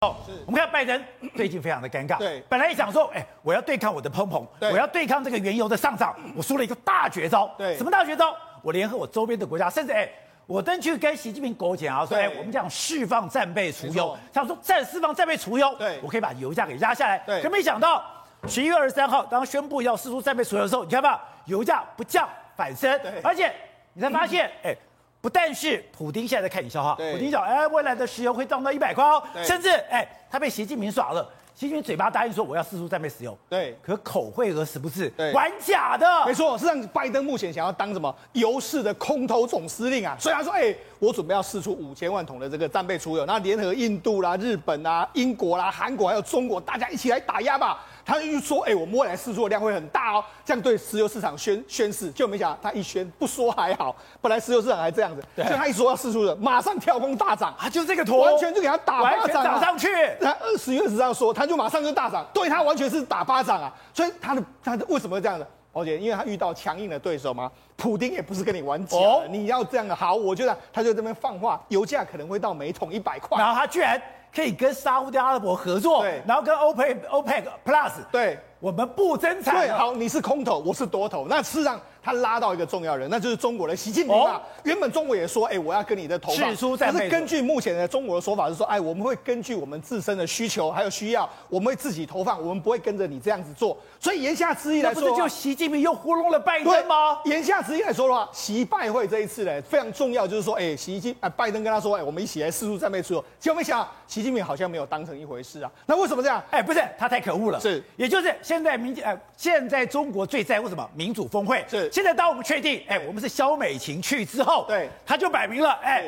哦，我们看拜登 最近非常的尴尬。对，本来想说，哎，我要对抗我的通膨，我要对抗这个原油的上涨，我输了一个大绝招。对，什么大绝招？我联合我周边的国家，甚至哎，我登去跟习近平勾结啊，说，哎，我们讲释放战备储油，他说再释放战备储油，对，我可以把油价给压下来。对，可没想到十一月二十三号，当宣布要释出战备储油的时候，你看吧，油价不降反升，而且你才发现，哎。不但是普丁现在在看你笑话，普丁讲，哎，未来的石油会涨到一百块哦，甚至哎，他被习近平耍了，习近平嘴巴答应说我要四处战备石油，对，可口惠而实不是，玩假的，没错，是让拜登目前想要当什么油市的空头总司令啊，所以他说，哎，我准备要释出五千万桶的这个战备储油，那联合印度啦、日本啦、英国啦、韩国还有中国，大家一起来打压吧。他就说：“哎、欸，我们未来释出的量会很大哦，这样对石油市场宣宣示，就没想到他一宣不说还好，本来石油市场还这样子，所以他一说要释出的，马上跳空大涨，啊，就这个图，完全就给他打巴掌，涨上去。他二十月十号说，他就马上就大涨，对他完全是打巴掌啊。所以他的他的为什么会这样子？而且，因为他遇到强硬的对手嘛，普丁也不是跟你玩假的，哦、你要这样的好，我觉得他就这边放话，油价可能会到每桶一百块，然后他居然可以跟沙乌地阿拉伯合作，对，然后跟 OPEC OPEC Plus 对。”我们不增产。对，好，你是空头，我是多头。那事实上，他拉到一个重要人，那就是中国的习近平嘛。哦、原本中国也说，哎，我要跟你的头发。但是根据目前的中国的说法是说，哎，我们会根据我们自身的需求还有需要，我们会自己投放，我们不会跟着你这样子做。所以言下之意来说，不是就习近平又糊弄了拜登吗？言下之意来说的话，习拜会这一次呢非常重要，就是说，哎，习近哎拜登跟他说，哎，我们一起来四处战备储油。结果没想到，习近平好像没有当成一回事啊。那为什么这样？哎，不是，他太可恶了。是，也就是现在民呃现在中国最在乎什么？民主峰会。是。现在当我们确定，哎，我们是肖美琴去之后，对，他就摆明了，哎，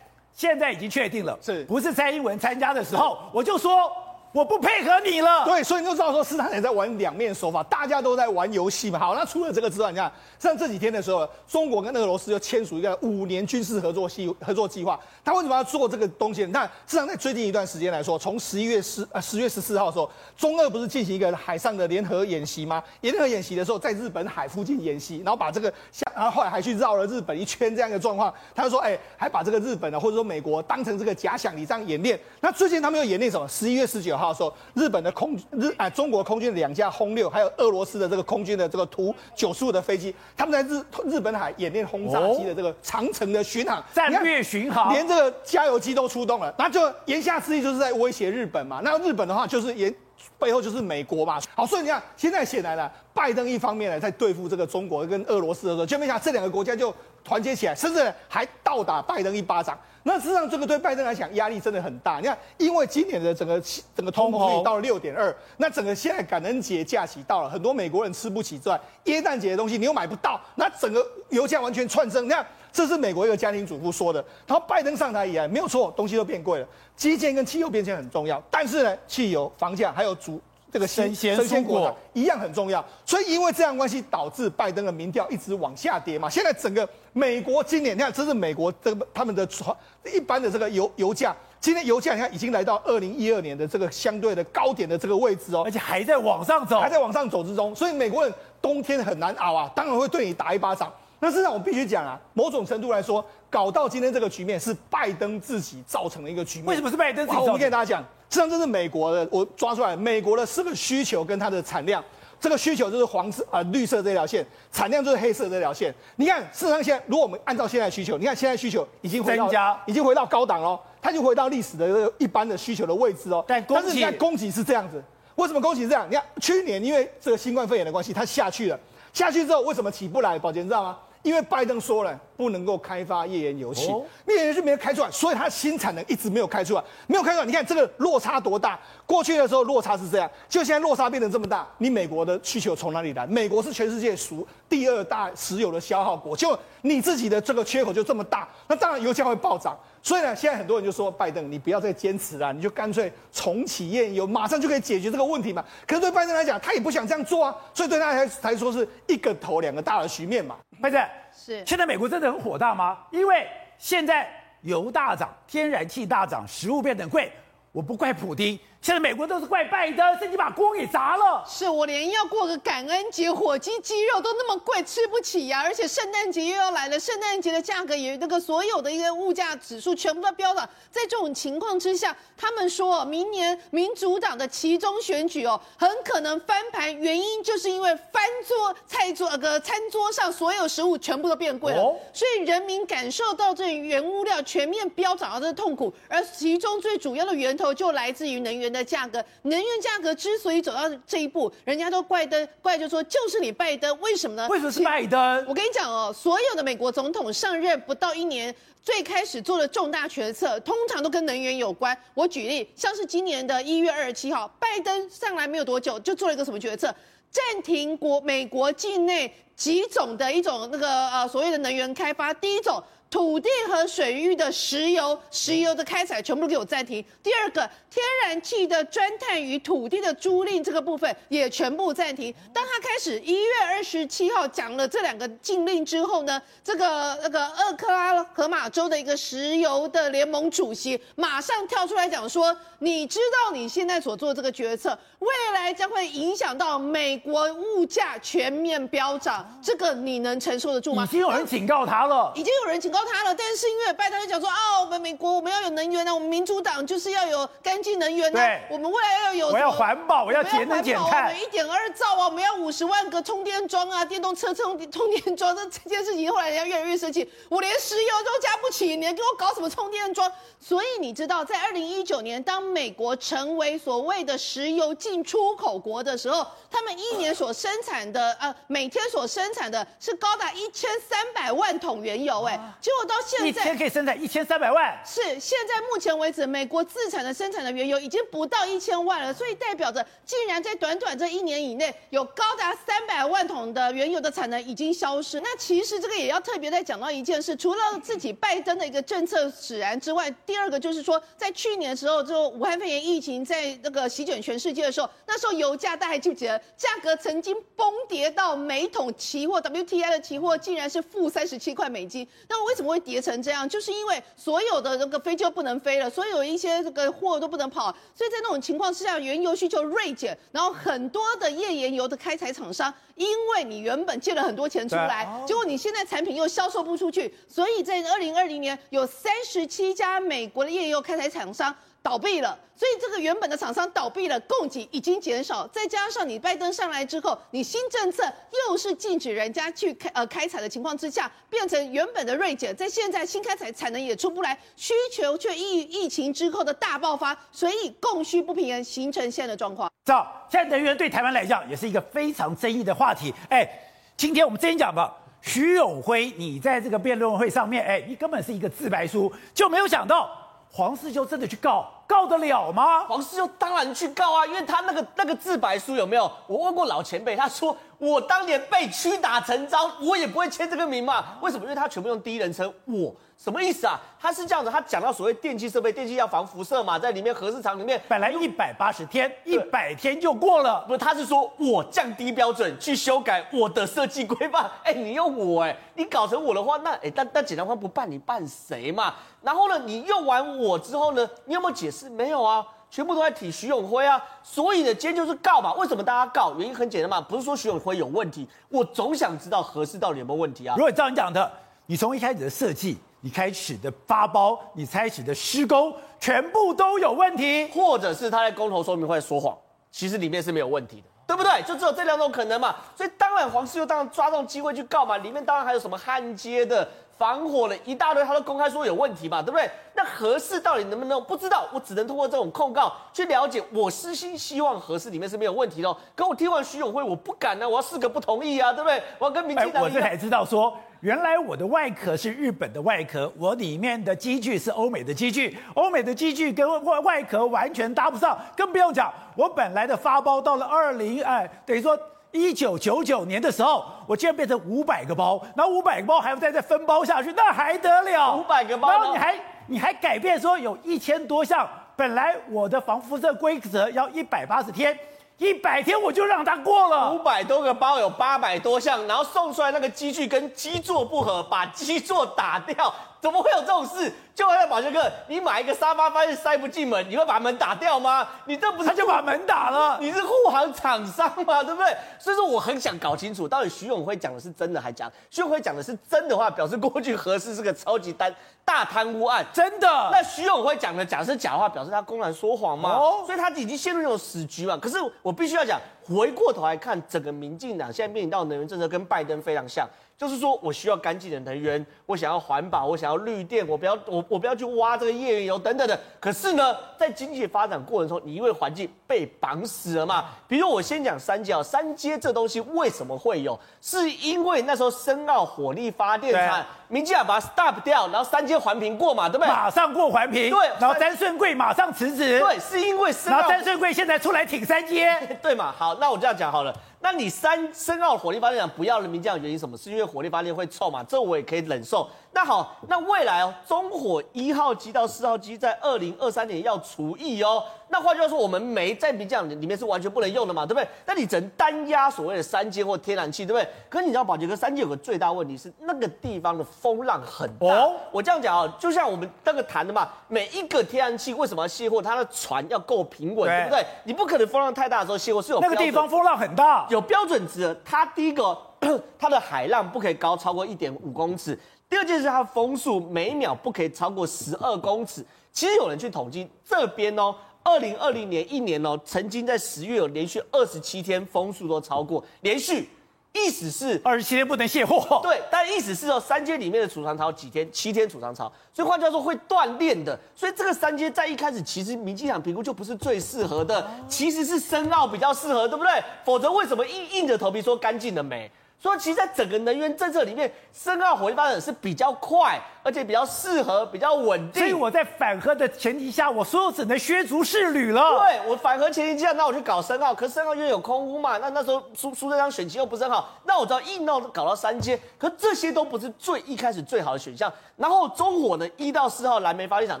现在已经确定了，是。不是蔡英文参加的时候，我就说。我不配合你了。对，所以你就知道说，市场也在玩两面手法，大家都在玩游戏嘛。好，那除了这个之外，你看，像这几天的时候，中国跟俄罗斯就签署一个五年军事合作计合作计划。他为什么要做这个东西？你看，市场在最近一段时间来说，从十一月十呃十月十四号的时候，中俄不是进行一个海上的联合演习吗？联合演习的时候，在日本海附近演习，然后把这个像，然后后来还去绕了日本一圈这样的状况。他就说，哎，还把这个日本呢，或者说美国当成这个假想敌这样演练。那最近他们又演练什么？十一月十九号的时候，日本。的空日啊，中国空军两架轰六，还有俄罗斯的这个空军的这个图九十五的飞机，他们在日日本海演练轰炸机的这个长城的巡航战略巡航，连这个加油机都出动了，那就言下之意就是在威胁日本嘛。那日本的话就是也背后就是美国嘛。好，所以你看现在显然了，拜登一方面呢在对付这个中国跟俄罗斯的时候，就没想到这两个国家就团结起来，甚至还倒打拜登一巴掌。那事实上，这个对拜登来讲压力真的很大。你看，因为今年的整个整个通膨率到了六点二，那整个现在感恩节假期到了，很多美国人吃不起之外，耶诞节的东西你又买不到，那整个油价完全窜升。你看，这是美国一个家庭主妇说的。他说，拜登上台以来没有错，东西都变贵了，基建跟汽油变迁很重要，但是呢，汽油、房价还有主。这个生鲜生鲜果一样很重要，所以因为这样关系导致拜登的民调一直往下跌嘛。现在整个美国今年，你看这是美国这个他们的船一般的这个油油价，今天油价你看已经来到二零一二年的这个相对的高点的这个位置哦，而且还在往上走，还在往上走之中。所以美国人冬天很难熬啊，当然会对你打一巴掌。那事实上我必须讲啊，某种程度来说，搞到今天这个局面是拜登自己造成的一个局面。为什么是拜登自己造成？我跟大家讲。实际上这是美国的，我抓出来，美国的四个需求跟它的产量，这个需求就是黄色啊、呃、绿色这条线，产量就是黑色这条线。你看，事实上现在如果我们按照现在需求，你看现在需求已经回到增加，已经回到高档喽，它就回到历史的一般的需求的位置哦。但但是你看供给是这样子，为什么供给是这样？你看去年因为这个新冠肺炎的关系，它下去了，下去之后为什么起不来？宝杰你知道吗？因为拜登说了不能够开发页岩油气，页岩油气没有开出来，所以它新产能一直没有开出来，没有开出来。你看这个落差多大？过去的时候落差是这样，就现在落差变成这么大。你美国的需求从哪里来？美国是全世界数第二大石油的消耗国，就你自己的这个缺口就这么大，那当然油价会暴涨。所以呢，现在很多人就说拜登，你不要再坚持了，你就干脆重启页岩油，马上就可以解决这个问题嘛。可是对拜登来讲，他也不想这样做啊，所以对他来才说是一个头两个大的局面嘛。拜登是现在美国真的很火大吗？因为现在油大涨，天然气大涨，食物变得贵。我不怪普丁，现在美国都是怪拜登，甚至把锅给砸了。是我连要过个感恩节，火鸡鸡肉都那么贵，吃不起呀、啊！而且圣诞节又要来了，圣诞节的价格也那个所有的一个物价指数全部都飙涨。在这种情况之下，他们说明年民主党的其中选举哦，很可能翻盘，原因就是因为翻桌菜桌那个餐桌上所有食物全部都变贵了，哦、所以人民感受到这原物料全面飙涨的这个痛苦，而其中最主要的源头。就来自于能源的价格，能源价格之所以走到这一步，人家都怪登怪就说就是你拜登，为什么呢？为什么是拜登？我跟你讲哦，所有的美国总统上任不到一年，最开始做的重大决策，通常都跟能源有关。我举例，像是今年的一月二十七号，拜登上来没有多久，就做了一个什么决策？暂停国美国境内几种的一种那个呃所谓的能源开发，第一种。土地和水域的石油、石油的开采全部都给我暂停。第二个，天然气的钻探与土地的租赁这个部分也全部暂停。当他开始一月二十七号讲了这两个禁令之后呢，这个那个俄克拉荷马州的一个石油的联盟主席马上跳出来讲说：“你知道你现在所做的这个决策，未来将会影响到美国物价全面飙涨，这个你能承受得住吗？”已经有人警告他了，已经有人警告。他了，但是因为拜登就讲说哦，我们美国我们要有能源呢，我们民主党就是要有干净能源呢，我们未来要有，我要环保，我要节能减碳，我们一点二兆啊，我们要五十万个充电桩啊，电动车充充电桩，这这件事情后来人家越来越生气，我连石油都加不起，你还给我搞什么充电桩？所以你知道，在二零一九年，当美国成为所谓的石油进出口国的时候，他们一年所生产的呃，每天所生产的是高达一千三百万桶原油，哎。结果到现在，一天可以生产一千三百万。是，现在目前为止，美国自产的生产的原油已经不到一千万了，所以代表着，竟然在短短这一年以内，有高达三百万桶的原油的产能已经消失。那其实这个也要特别再讲到一件事，除了自己拜登的一个政策使然之外，第二个就是说，在去年的时候，就武汉肺炎疫情在那个席卷全世界的时候，那时候油价大家还记不记得，价格曾经崩跌到每桶期货 WTI 的期货竟然是负三十七块美金。那为什么会跌成这样？就是因为所有的那个飞机都不能飞了，所以有一些这个货都不能跑，所以在那种情况之下，原油需求锐减，然后很多的页岩油的开采厂商，因为你原本借了很多钱出来，结果你现在产品又销售不出去，所以在二零二零年有三十七家美国的页岩油开采厂商。倒闭了，所以这个原本的厂商倒闭了，供给已经减少，再加上你拜登上来之后，你新政策又是禁止人家去开呃开采的情况之下，变成原本的锐减，在现在新开采产能也出不来，需求却疫疫情之后的大爆发，所以供需不平衡，形成现在的状况。知道现在能源对台湾来讲也是一个非常争议的话题。哎，今天我们先讲吧，徐永辉，你在这个辩论会上面，哎，你根本是一个自白书，就没有想到黄世修真的去告。告得了吗？黄世修当然去告啊，因为他那个那个自白书有没有？我问过老前辈，他说我当年被屈打成招，我也不会签这个名嘛。为什么？因为他全部用第一人称我，什么意思啊？他是这样子，他讲到所谓电器设备，电器要防辐射嘛，在里面核市场里面本来一百八十天，一百天就过了。不是，他是说我降低标准去修改我的设计规范。哎，你用我哎，你搞成我的话，那哎，但但检察官不办，你办谁嘛？然后呢，你用完我之后呢，你有没有解释？没有啊，全部都在提徐永辉啊，所以呢，今天就是告嘛。为什么大家告？原因很简单嘛，不是说徐永辉有问题，我总想知道核四到底有没有问题啊。如果照你讲的，你从一开始的设计，你开始的发包，你开始的施工，全部都有问题，或者是他在公投说明会说谎，其实里面是没有问题的，对不对？就只有这两种可能嘛。所以当然黄士修当然抓这种机会去告嘛，里面当然还有什么焊接的。防火了一大堆，他都公开说有问题嘛，对不对？那合适到底能不能？不知道，我只能通过这种控告去了解。我私心希望合适里面是没有问题的。可我听完徐永辉，我不敢呢、啊，我要四个不同意啊，对不对？我要跟民进党。我这才知道说，原来我的外壳是日本的外壳，我里面的机具是欧美的机具，欧美的机具跟外外壳完全搭不上，更不用讲，我本来的发包到了二零哎，等于说。一九九九年的时候，我竟然变成五百个包，然后五百个包还要再再分包下去，那还得了？五百个包，然后你还你还改变说有一千多项，本来我的防辐射规则要一百八十天，一百天我就让它过了。五百多个包有八百多项，然后送出来那个机具跟基座不合，把基座打掉。怎么会有这种事？就好像马修克，你买一个沙发发现塞不进门，你会把门打掉吗？你这不是他就把门打了？你是护航厂商嘛，对不对？所以说我很想搞清楚，到底徐永辉讲的是真的还假？徐永辉讲的是真的话，表示过去核四是个超级单大贪污案，真的。那徐永辉讲的假是假的话，表示他公然说谎吗？哦，所以他已经陷入那种死局嘛。可是我必须要讲，回过头来看，整个民进党现在面临到能源政策跟拜登非常像。就是说我需要干净的能源，我想要环保，我想要绿电，我不要我我不要去挖这个页岩油等等的。可是呢，在经济发展过程中，你因为环境被绑死了嘛。比如我先讲三阶啊，三阶这东西为什么会有？是因为那时候深澳火力发电厂，民进党把它 stop 掉，然后三阶环评过嘛，对不对？马上过环评，对。然后詹顺贵马上辞职，对，是因为深澳。然后詹顺贵现在出来挺三阶，对嘛？好，那我这样讲好了。那你三深澳火力发电厂不要人，民这样原因什么？是因为火力发电会臭嘛？这我也可以忍受。那好，那未来哦，中火一号机到四号机在二零二三年要除役哦。那换句话说，我们煤在民进党里面是完全不能用的嘛，对不对？那你只能单压所谓的三阶或天然气，对不对？可是你知道宝杰哥，三阶有个最大问题是那个地方的风浪很大。哦，我这样讲啊，就像我们那个谈的嘛，每一个天然气为什么要卸货？它的船要够平稳，对不对？你不可能风浪太大的时候卸货，是有那个地方风浪很大，有标准值。它第一个，它的海浪不可以高超过一点五公尺。第二件事，它的风速每秒不可以超过十二公尺。其实有人去统计这边哦，二零二零年一年哦，曾经在十月有连续二十七天风速都超过，连续，意思是二十七天不能卸货。对，但意思是说，三阶里面的储藏槽几天？七天储藏槽，所以换句话说会断链的。所以这个三阶在一开始其实民进党评估就不是最适合的，其实是深奥比较适合，对不对？否则为什么硬硬着头皮说干净的煤？所以其实，在整个能源政策里面，深澳火力发展是比较快，而且比较适合、比较稳定。所以我在反核的前提下，我所有只能削足适履了。对，我反核前提下，那我去搞深澳，可是深澳因为有空屋嘛，那那时候苏苏贞昌选情又不是很好，那我只要硬闹搞到三阶，可这些都不是最一开始最好的选项。然后中火呢，一到四号燃煤发电厂，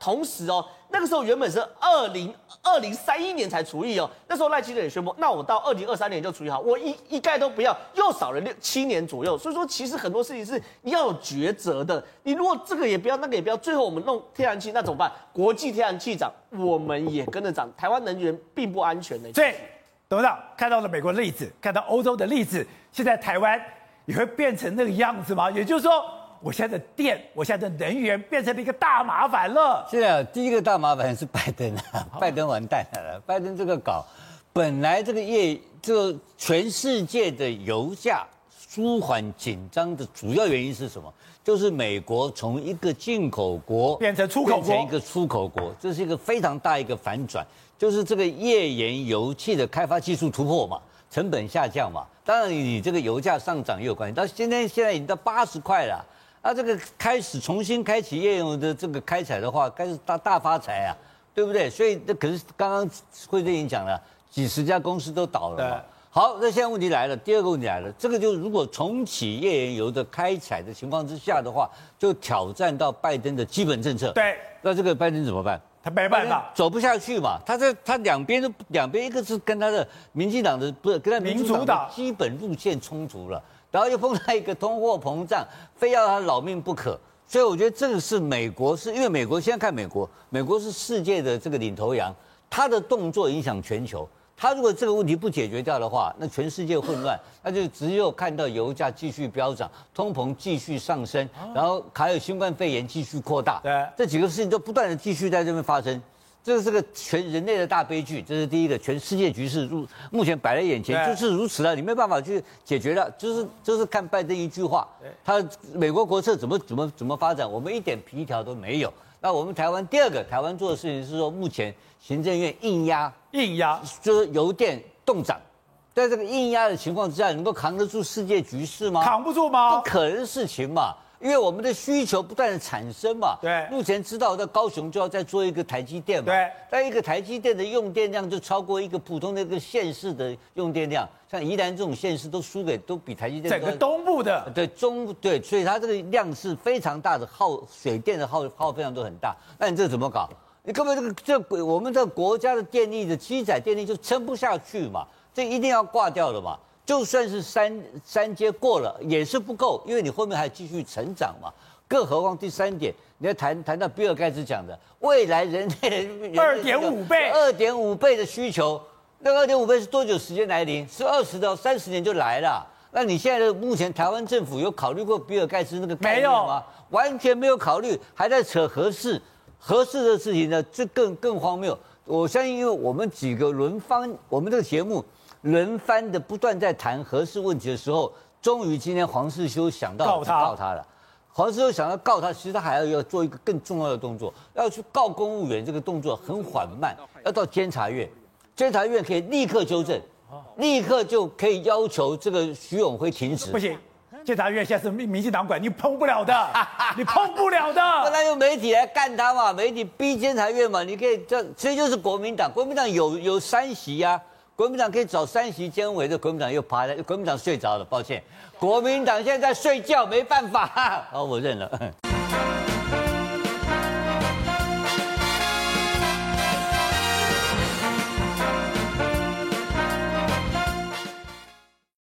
同时哦。那个时候原本是二零二零三一年才除役哦，那时候赖清德也宣布，那我到二零二三年就除役好，我一一概都不要，又少了六七年左右。所以说，其实很多事情是你要有抉择的。你如果这个也不要，那个也不要，最后我们弄天然气，那怎么办？国际天然气涨，我们也跟着涨，台湾能源并不安全的。对，董事长看到了美国的例子，看到欧洲的例子，现在台湾也会变成那个样子吗？也就是说。我现在的电，我现在的能源变成了一个大麻烦了。现在第一个大麻烦是拜登啊，拜登完蛋了。拜登这个搞，本来这个业，就全世界的油价舒缓紧张的主要原因是什么？就是美国从一个进口国变成出口国，变成一个出口国，这是一个非常大一个反转。就是这个页岩油气的开发技术突破嘛，成本下降嘛。当然，你这个油价上涨也有关系。到现在现在已经到八十块了。那这个开始重新开启页岩油的这个开采的话，该是大大发财啊，对不对？所以那可是刚刚惠贞已经讲了，几十家公司都倒了嘛。好，那现在问题来了，第二个问题来了，这个就是如果重启页岩油的开采的情况之下的话，就挑战到拜登的基本政策。对，那这个拜登怎么办？他没办法，走不下去嘛。他在他两边都两边，一个是跟他的民进党的不是跟他民主党的基本路线冲突了。然后又碰到一个通货膨胀，非要他老命不可，所以我觉得这个是美国，是因为美国现在看美国，美国是世界的这个领头羊，他的动作影响全球，他如果这个问题不解决掉的话，那全世界混乱，那就只有看到油价继续飙涨，通膨继续上升，然后还有新冠肺炎继续扩大，对，这几个事情都不断的继续在这边发生。这是个全人类的大悲剧，这是第一个，全世界局势如目前摆在眼前就是如此了，你没办法去解决了，就是就是看拜登一句话，他美国国策怎么怎么怎么发展，我们一点皮条都没有。那我们台湾第二个，台湾做的事情是说，目前行政院硬压硬压，就是油电动涨，在这个硬压的情况之下，能够扛得住世界局势吗？扛不住吗？不可能的事情嘛。因为我们的需求不断的产生嘛，对，目前知道在高雄就要再做一个台积电嘛，对，但一个台积电的用电量就超过一个普通的一个县市的用电量，像宜兰这种县市都输给都比台积电整个东部的，对中对，所以它这个量是非常大的，耗水电的耗耗费量都很大，那你这怎么搞？你根本这个这我们的国家的电力的基载电力就撑不下去嘛，这一定要挂掉的嘛。就算是三三阶过了，也是不够，因为你后面还继续成长嘛。更何况第三点，你要谈谈到比尔盖茨讲的未来人类 二点五倍，二点五倍的需求，那二点五倍是多久时间来临？是二十到三十年就来了。那你现在的目前台湾政府有考虑过比尔盖茨那个概念吗？完全没有考虑，还在扯合适合适的事情呢，这更更荒谬。我相信，因为我们几个轮番，我们这个节目轮番的不断在谈核四问题的时候，终于今天黄世修想到告他，告他了。黄世修想要告他，其实他还要要做一个更重要的动作，要去告公务员，这个动作很缓慢，要到监察院，监察院可以立刻纠正，立刻就可以要求这个徐永辉停职。不行。监察院现在是民民进党管，你碰不了的，你碰不了的。不然用媒体来干他嘛，媒体逼监察院嘛，你可以这，其实就是国民党，国民党有有三席呀、啊，国民党可以找三席监委，这国民党又趴了，国民党睡着了，抱歉，国民党现在在睡觉，没办法，好，我认了。